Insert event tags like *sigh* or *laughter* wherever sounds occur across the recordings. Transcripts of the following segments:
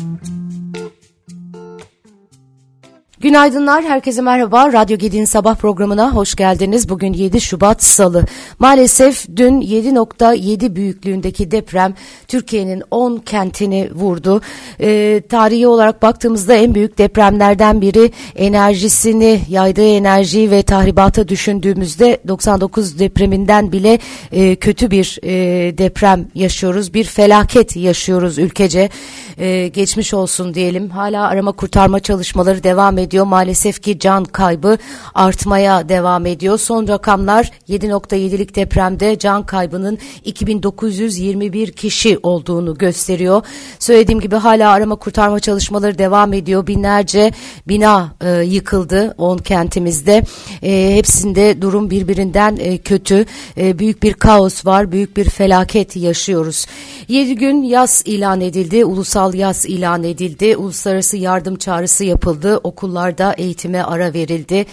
Mm-hmm. Günaydınlar, herkese merhaba. Radyo Gedi'nin sabah programına hoş geldiniz. Bugün 7 Şubat Salı. Maalesef dün 7.7 büyüklüğündeki deprem Türkiye'nin 10 kentini vurdu. Ee, tarihi olarak baktığımızda en büyük depremlerden biri enerjisini, yaydığı enerjiyi ve tahribata düşündüğümüzde 99 depreminden bile e, kötü bir e, deprem yaşıyoruz. Bir felaket yaşıyoruz ülkece. E, geçmiş olsun diyelim. Hala arama kurtarma çalışmaları devam ediyor ediyor. Maalesef ki can kaybı artmaya devam ediyor. Son rakamlar 7.7'lik depremde can kaybının 2921 kişi olduğunu gösteriyor. Söylediğim gibi hala arama kurtarma çalışmaları devam ediyor. Binlerce bina e, yıkıldı 10 kentimizde. E, hepsinde durum birbirinden e, kötü. E, büyük bir kaos var. Büyük bir felaket yaşıyoruz. 7 gün yaz ilan edildi. Ulusal yaz ilan edildi. Uluslararası yardım çağrısı yapıldı. Okullar okullarda eğitime ara verildi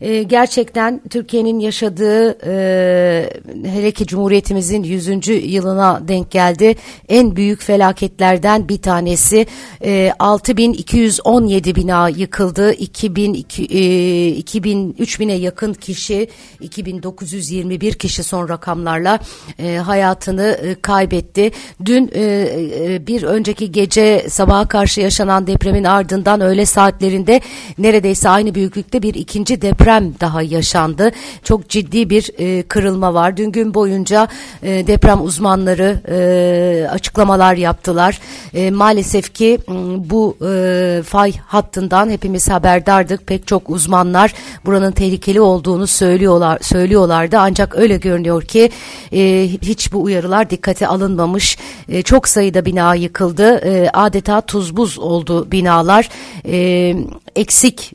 e, gerçekten Türkiye'nin yaşadığı e, hele ki Cumhuriyetimizin 100. yılına denk geldi. En büyük felaketlerden bir tanesi e, 6217 bina yıkıldı. 2000, e, 2000 3000'e yakın kişi 2921 kişi son rakamlarla e, hayatını e, kaybetti. Dün e, e, bir önceki gece sabaha karşı yaşanan depremin ardından öğle saatlerinde neredeyse aynı büyüklükte bir ikinci deprem deprem daha yaşandı. Çok ciddi bir e, kırılma var. Dün gün boyunca e, deprem uzmanları e, açıklamalar yaptılar. E, maalesef ki bu e, fay hattından hepimiz haberdardık. Pek çok uzmanlar buranın tehlikeli olduğunu söylüyorlar söylüyorlardı. Ancak öyle görünüyor ki e, hiç bu uyarılar dikkate alınmamış. E, çok sayıda bina yıkıldı. E, adeta tuz buz oldu binalar. E, eksik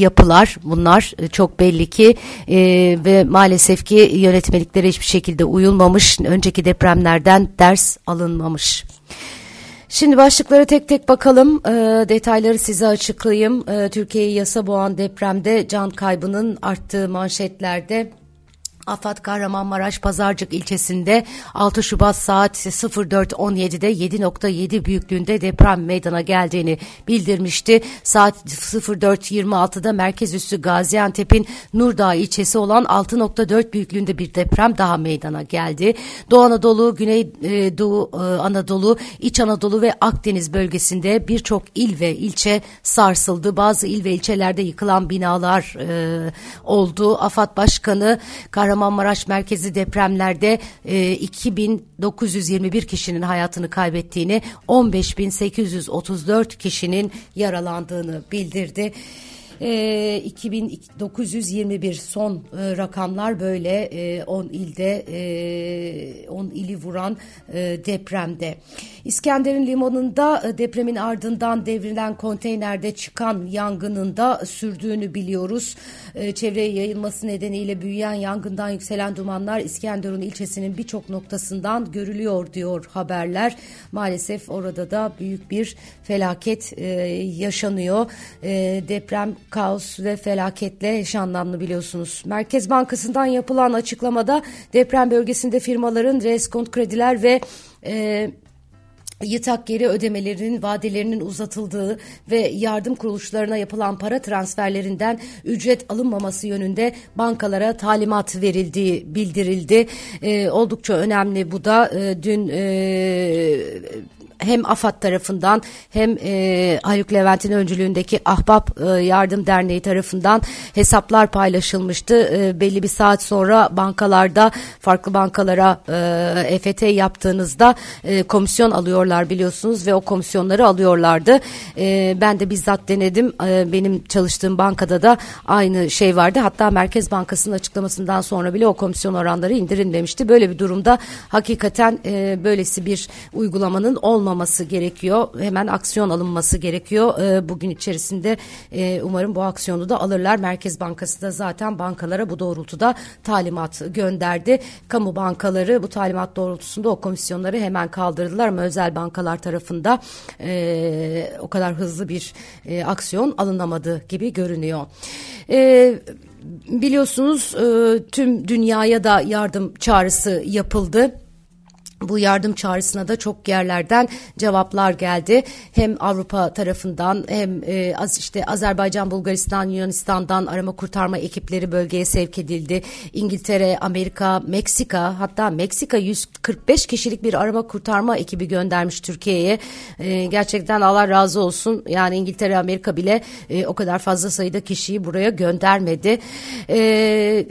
yapılar bunlar çok belli ki ve maalesef ki yönetmeliklere hiçbir şekilde uyulmamış önceki depremlerden ders alınmamış. Şimdi başlıklara tek tek bakalım. E, detayları size açıklayayım. E, Türkiye'yi yasa boğan depremde can kaybının arttığı manşetlerde Afat Kahramanmaraş Pazarcık ilçesinde 6 Şubat saat 04.17'de 7.7 büyüklüğünde deprem meydana geldiğini bildirmişti. Saat 04.26'da merkez üssü Gaziantep'in Nurdağ ilçesi olan 6.4 büyüklüğünde bir deprem daha meydana geldi. Doğu Anadolu, Güney e, Doğu e, Anadolu, İç Anadolu ve Akdeniz bölgesinde birçok il ve ilçe sarsıldı. Bazı il ve ilçelerde yıkılan binalar e, oldu. Afat Başkanı Kahramanmaraş Kahramanmaraş merkezi depremlerde e, 2921 kişinin hayatını kaybettiğini, 15834 kişinin yaralandığını bildirdi. E, 2921 son e, rakamlar böyle e, 10 ilde e, 10 ili vuran e, depremde. İskenderun limanında e, depremin ardından devrilen konteynerde çıkan yangının da sürdüğünü biliyoruz. E, çevreye yayılması nedeniyle büyüyen yangından yükselen dumanlar İskenderun ilçesinin birçok noktasından görülüyor diyor haberler. Maalesef orada da büyük bir felaket e, yaşanıyor. E, deprem kaos ve felaketle eş anlamlı biliyorsunuz. Merkez Bankası'ndan yapılan açıklamada deprem bölgesinde firmaların reskont krediler ve e, yıtak geri ödemelerinin vadelerinin uzatıldığı ve yardım kuruluşlarına yapılan para transferlerinden ücret alınmaması yönünde bankalara talimat verildiği bildirildi. E, oldukça önemli bu da e, dün e, hem AFAD tarafından hem e, Haluk Levent'in öncülüğündeki Ahbap e, Yardım Derneği tarafından hesaplar paylaşılmıştı. E, belli bir saat sonra bankalarda farklı bankalara e, EFT yaptığınızda e, komisyon alıyorlar biliyorsunuz ve o komisyonları alıyorlardı. E, ben de bizzat denedim. E, benim çalıştığım bankada da aynı şey vardı. Hatta Merkez Bankası'nın açıklamasından sonra bile o komisyon oranları indirilmemişti. Böyle bir durumda hakikaten e, böylesi bir uygulamanın olmaması olmaması gerekiyor. Hemen aksiyon alınması gerekiyor. E, bugün içerisinde e, umarım bu aksiyonu da alırlar. Merkez Bankası da zaten bankalara bu doğrultuda talimat gönderdi. Kamu bankaları bu talimat doğrultusunda o komisyonları hemen kaldırdılar ama özel bankalar tarafında e, o kadar hızlı bir e, aksiyon alınamadı gibi görünüyor. E, biliyorsunuz e, tüm dünyaya da yardım çağrısı yapıldı bu yardım çağrısına da çok yerlerden cevaplar geldi. Hem Avrupa tarafından hem e, az işte Azerbaycan, Bulgaristan, Yunanistan'dan arama kurtarma ekipleri bölgeye sevk edildi. İngiltere, Amerika, Meksika hatta Meksika 145 kişilik bir arama kurtarma ekibi göndermiş Türkiye'ye. E, gerçekten Allah razı olsun. Yani İngiltere, Amerika bile e, o kadar fazla sayıda kişiyi buraya göndermedi. E,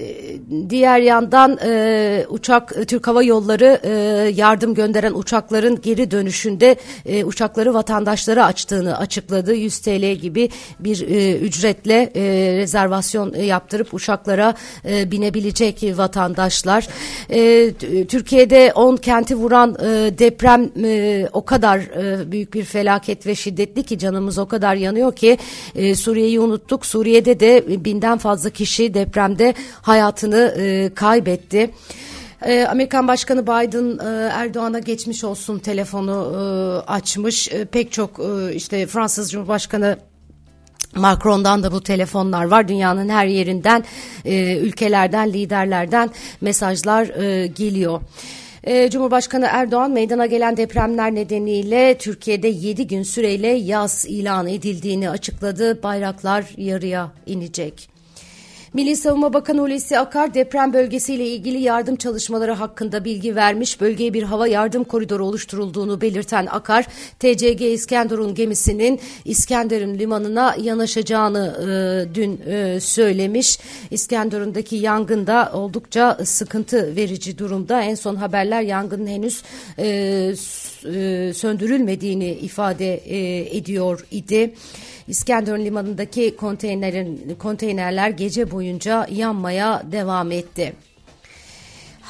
diğer yandan e, uçak Türk Hava Yolları e, yardım gönderen uçakların geri dönüşünde e, uçakları vatandaşlara açtığını açıkladı. 100 TL gibi bir e, ücretle e, rezervasyon yaptırıp uçaklara e, binebilecek vatandaşlar. E, Türkiye'de 10 kenti vuran e, deprem e, o kadar e, büyük bir felaket ve şiddetli ki canımız o kadar yanıyor ki e, Suriye'yi unuttuk. Suriye'de de binden fazla kişi depremde hayatını e, kaybetti. E, Amerikan Başkanı Biden e, Erdoğan'a geçmiş olsun telefonu e, açmış. E, pek çok e, işte Fransız Cumhurbaşkanı Macron'dan da bu telefonlar var. Dünyanın her yerinden, e, ülkelerden, liderlerden mesajlar e, geliyor. E, Cumhurbaşkanı Erdoğan meydana gelen depremler nedeniyle Türkiye'de 7 gün süreyle yaz ilan edildiğini açıkladı. Bayraklar yarıya inecek. Milli Savunma Bakanı Hulusi Akar deprem bölgesiyle ilgili yardım çalışmaları hakkında bilgi vermiş. Bölgeye bir hava yardım koridoru oluşturulduğunu belirten Akar, TCG İskenderun gemisinin İskenderun limanına yanaşacağını e, dün e, söylemiş. İskenderun'daki yangında oldukça sıkıntı verici durumda. En son haberler yangının henüz e, e söndürülmediğini ifade e, ediyor idi. İskenderun limanındaki konteynerin konteynerler gece boyunca yanmaya devam etti.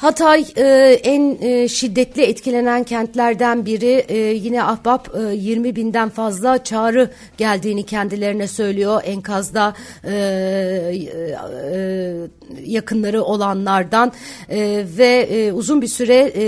Hatay e, en e, şiddetli etkilenen kentlerden biri. E, yine Ahbap e, 20 binden fazla çağrı geldiğini kendilerine söylüyor. Enkazda e, e, yakınları olanlardan. E, ve e, uzun bir süre e,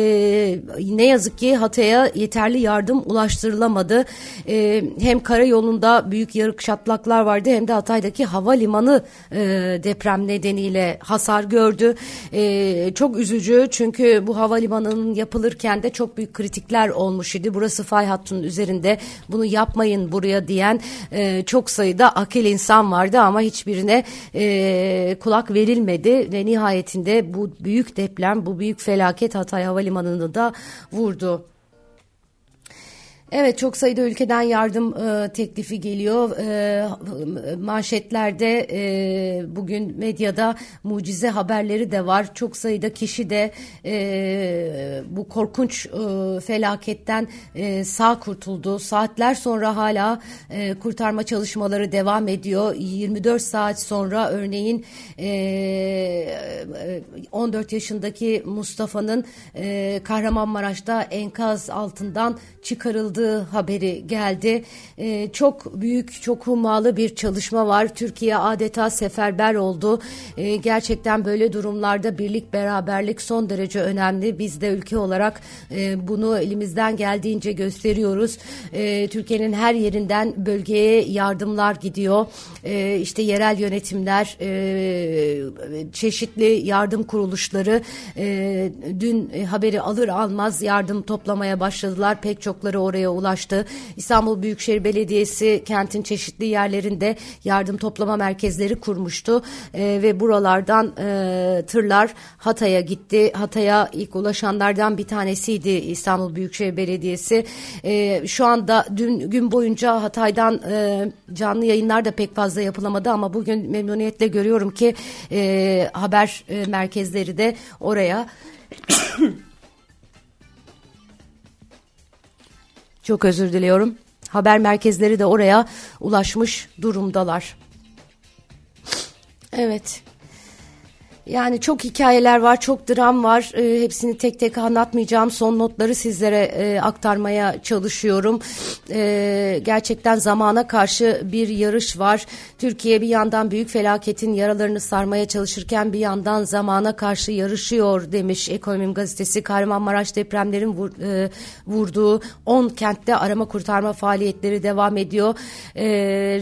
ne yazık ki Hatay'a yeterli yardım ulaştırılamadı. E, hem karayolunda büyük yarık şatlaklar vardı hem de Hatay'daki havalimanı e, deprem nedeniyle hasar gördü. E, çok üzücü üzücü çünkü bu havalimanının yapılırken de çok büyük kritikler olmuş idi. Burası fay hattının üzerinde bunu yapmayın buraya diyen e, çok sayıda akil insan vardı ama hiçbirine e, kulak verilmedi ve nihayetinde bu büyük deprem bu büyük felaket Hatay Havalimanı'nı da vurdu. Evet çok sayıda ülkeden yardım e, teklifi geliyor. E, manşetlerde e, bugün medyada mucize haberleri de var. Çok sayıda kişi de e, bu korkunç e, felaketten e, sağ kurtuldu. Saatler sonra hala e, kurtarma çalışmaları devam ediyor. 24 saat sonra örneğin e, 14 yaşındaki Mustafa'nın e, Kahramanmaraş'ta enkaz altından çıkarıldığı aldığı haberi geldi. E, çok büyük, çok hummalı bir çalışma var. Türkiye adeta seferber oldu. E, gerçekten böyle durumlarda birlik, beraberlik son derece önemli. Biz de ülke olarak e, bunu elimizden geldiğince gösteriyoruz. E, Türkiye'nin her yerinden bölgeye yardımlar gidiyor. E, işte yerel yönetimler, e, çeşitli yardım kuruluşları e, dün haberi alır almaz yardım toplamaya başladılar. Pek çokları oraya ulaştı. İstanbul Büyükşehir Belediyesi kentin çeşitli yerlerinde yardım toplama merkezleri kurmuştu e, ve buralardan e, tırlar Hatay'a gitti. Hatay'a ilk ulaşanlardan bir tanesiydi İstanbul Büyükşehir Belediyesi. E, şu anda dün gün boyunca Hatay'dan e, canlı yayınlar da pek fazla yapılamadı ama bugün memnuniyetle görüyorum ki e, haber e, merkezleri de oraya *coughs* Çok özür diliyorum. Haber merkezleri de oraya ulaşmış durumdalar. Evet. Yani çok hikayeler var, çok dram var. E, hepsini tek tek anlatmayacağım. Son notları sizlere e, aktarmaya çalışıyorum. E, gerçekten zamana karşı bir yarış var. Türkiye bir yandan büyük felaketin yaralarını sarmaya çalışırken bir yandan zamana karşı yarışıyor demiş Ekonomim Gazetesi. Kahramanmaraş depremlerin vur, e, vurduğu 10 kentte arama kurtarma faaliyetleri devam ediyor. E,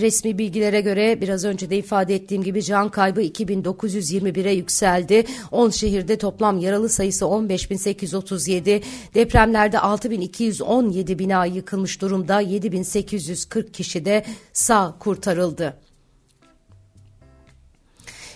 resmi bilgilere göre biraz önce de ifade ettiğim gibi can kaybı 2921'e yükseliyor yükseldi. 10 şehirde toplam yaralı sayısı 15.837. Depremlerde 6.217 bina yıkılmış durumda. 7.840 kişi de sağ kurtarıldı.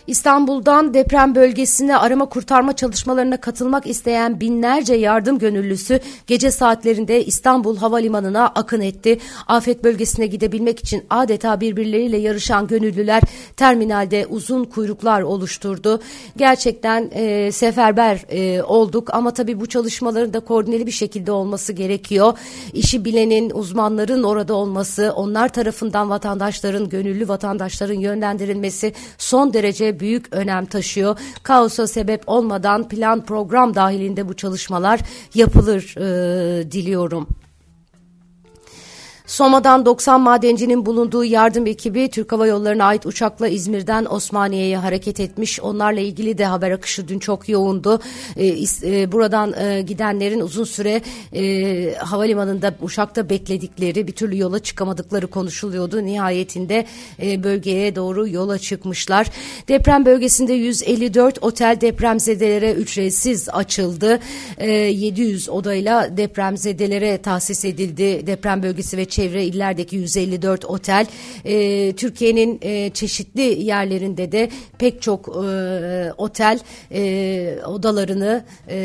İstanbul'dan deprem bölgesine arama kurtarma çalışmalarına katılmak isteyen binlerce yardım gönüllüsü gece saatlerinde İstanbul Havalimanı'na akın etti. Afet bölgesine gidebilmek için adeta birbirleriyle yarışan gönüllüler terminalde uzun kuyruklar oluşturdu. Gerçekten e, seferber e, olduk ama tabii bu çalışmaların da koordineli bir şekilde olması gerekiyor. İşi bilenin, uzmanların orada olması, onlar tarafından vatandaşların, gönüllü vatandaşların yönlendirilmesi son derece büyük önem taşıyor. Kaosa sebep olmadan plan program dahilinde bu çalışmalar yapılır e, diliyorum. Soma'dan 90 madencinin bulunduğu yardım ekibi Türk Hava Yolları'na ait uçakla İzmir'den Osmaniye'ye hareket etmiş. Onlarla ilgili de haber akışı dün çok yoğundu. Ee, e, buradan e, gidenlerin uzun süre e, havalimanında uçakta bekledikleri bir türlü yola çıkamadıkları konuşuluyordu. Nihayetinde e, bölgeye doğru yola çıkmışlar. Deprem bölgesinde 154 otel depremzedelere ücretsiz açıldı. E, 700 odayla depremzedelere tahsis edildi. Deprem bölgesi ve çevre illerdeki 154 otel e, Türkiye'nin e, çeşitli yerlerinde de pek çok e, otel e, odalarını e,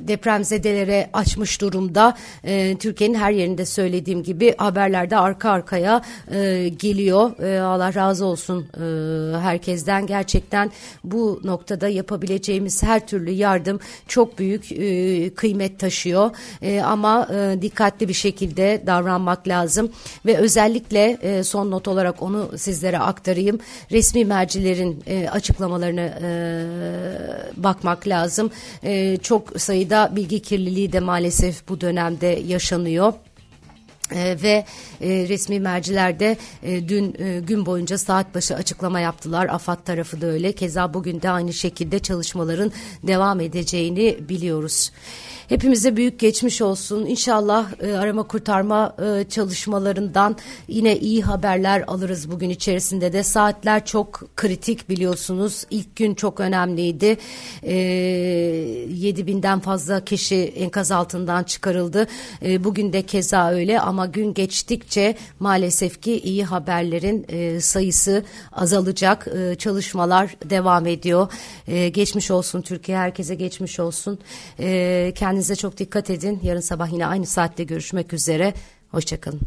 depremzedelere açmış durumda. E, Türkiye'nin her yerinde söylediğim gibi haberlerde arka arkaya e, geliyor. E, Allah razı olsun e, herkesten gerçekten bu noktada yapabileceğimiz her türlü yardım çok büyük e, kıymet taşıyor. E, ama e, dikkatli bir şekilde davranmak yapmak lazım ve özellikle e, son not olarak onu sizlere aktarayım. Resmi mercilerin e, açıklamalarını e, bakmak lazım. E, çok sayıda bilgi kirliliği de maalesef bu dönemde yaşanıyor. Ee, ve e, resmi mercilerde e, dün e, gün boyunca saat başı açıklama yaptılar. AFAD tarafı da öyle. Keza bugün de aynı şekilde çalışmaların devam edeceğini biliyoruz. Hepimize büyük geçmiş olsun. İnşallah e, arama kurtarma e, çalışmalarından yine iyi haberler alırız bugün içerisinde de. Saatler çok kritik biliyorsunuz. İlk gün çok önemliydi. E, 7 binden fazla kişi enkaz altından çıkarıldı. E, bugün de keza öyle ama gün geçtikçe maalesef ki iyi haberlerin e, sayısı azalacak. E, çalışmalar devam ediyor. E, geçmiş olsun Türkiye. Herkese geçmiş olsun. E, kendi Kendinize çok dikkat edin. Yarın sabah yine aynı saatte görüşmek üzere. Hoşçakalın.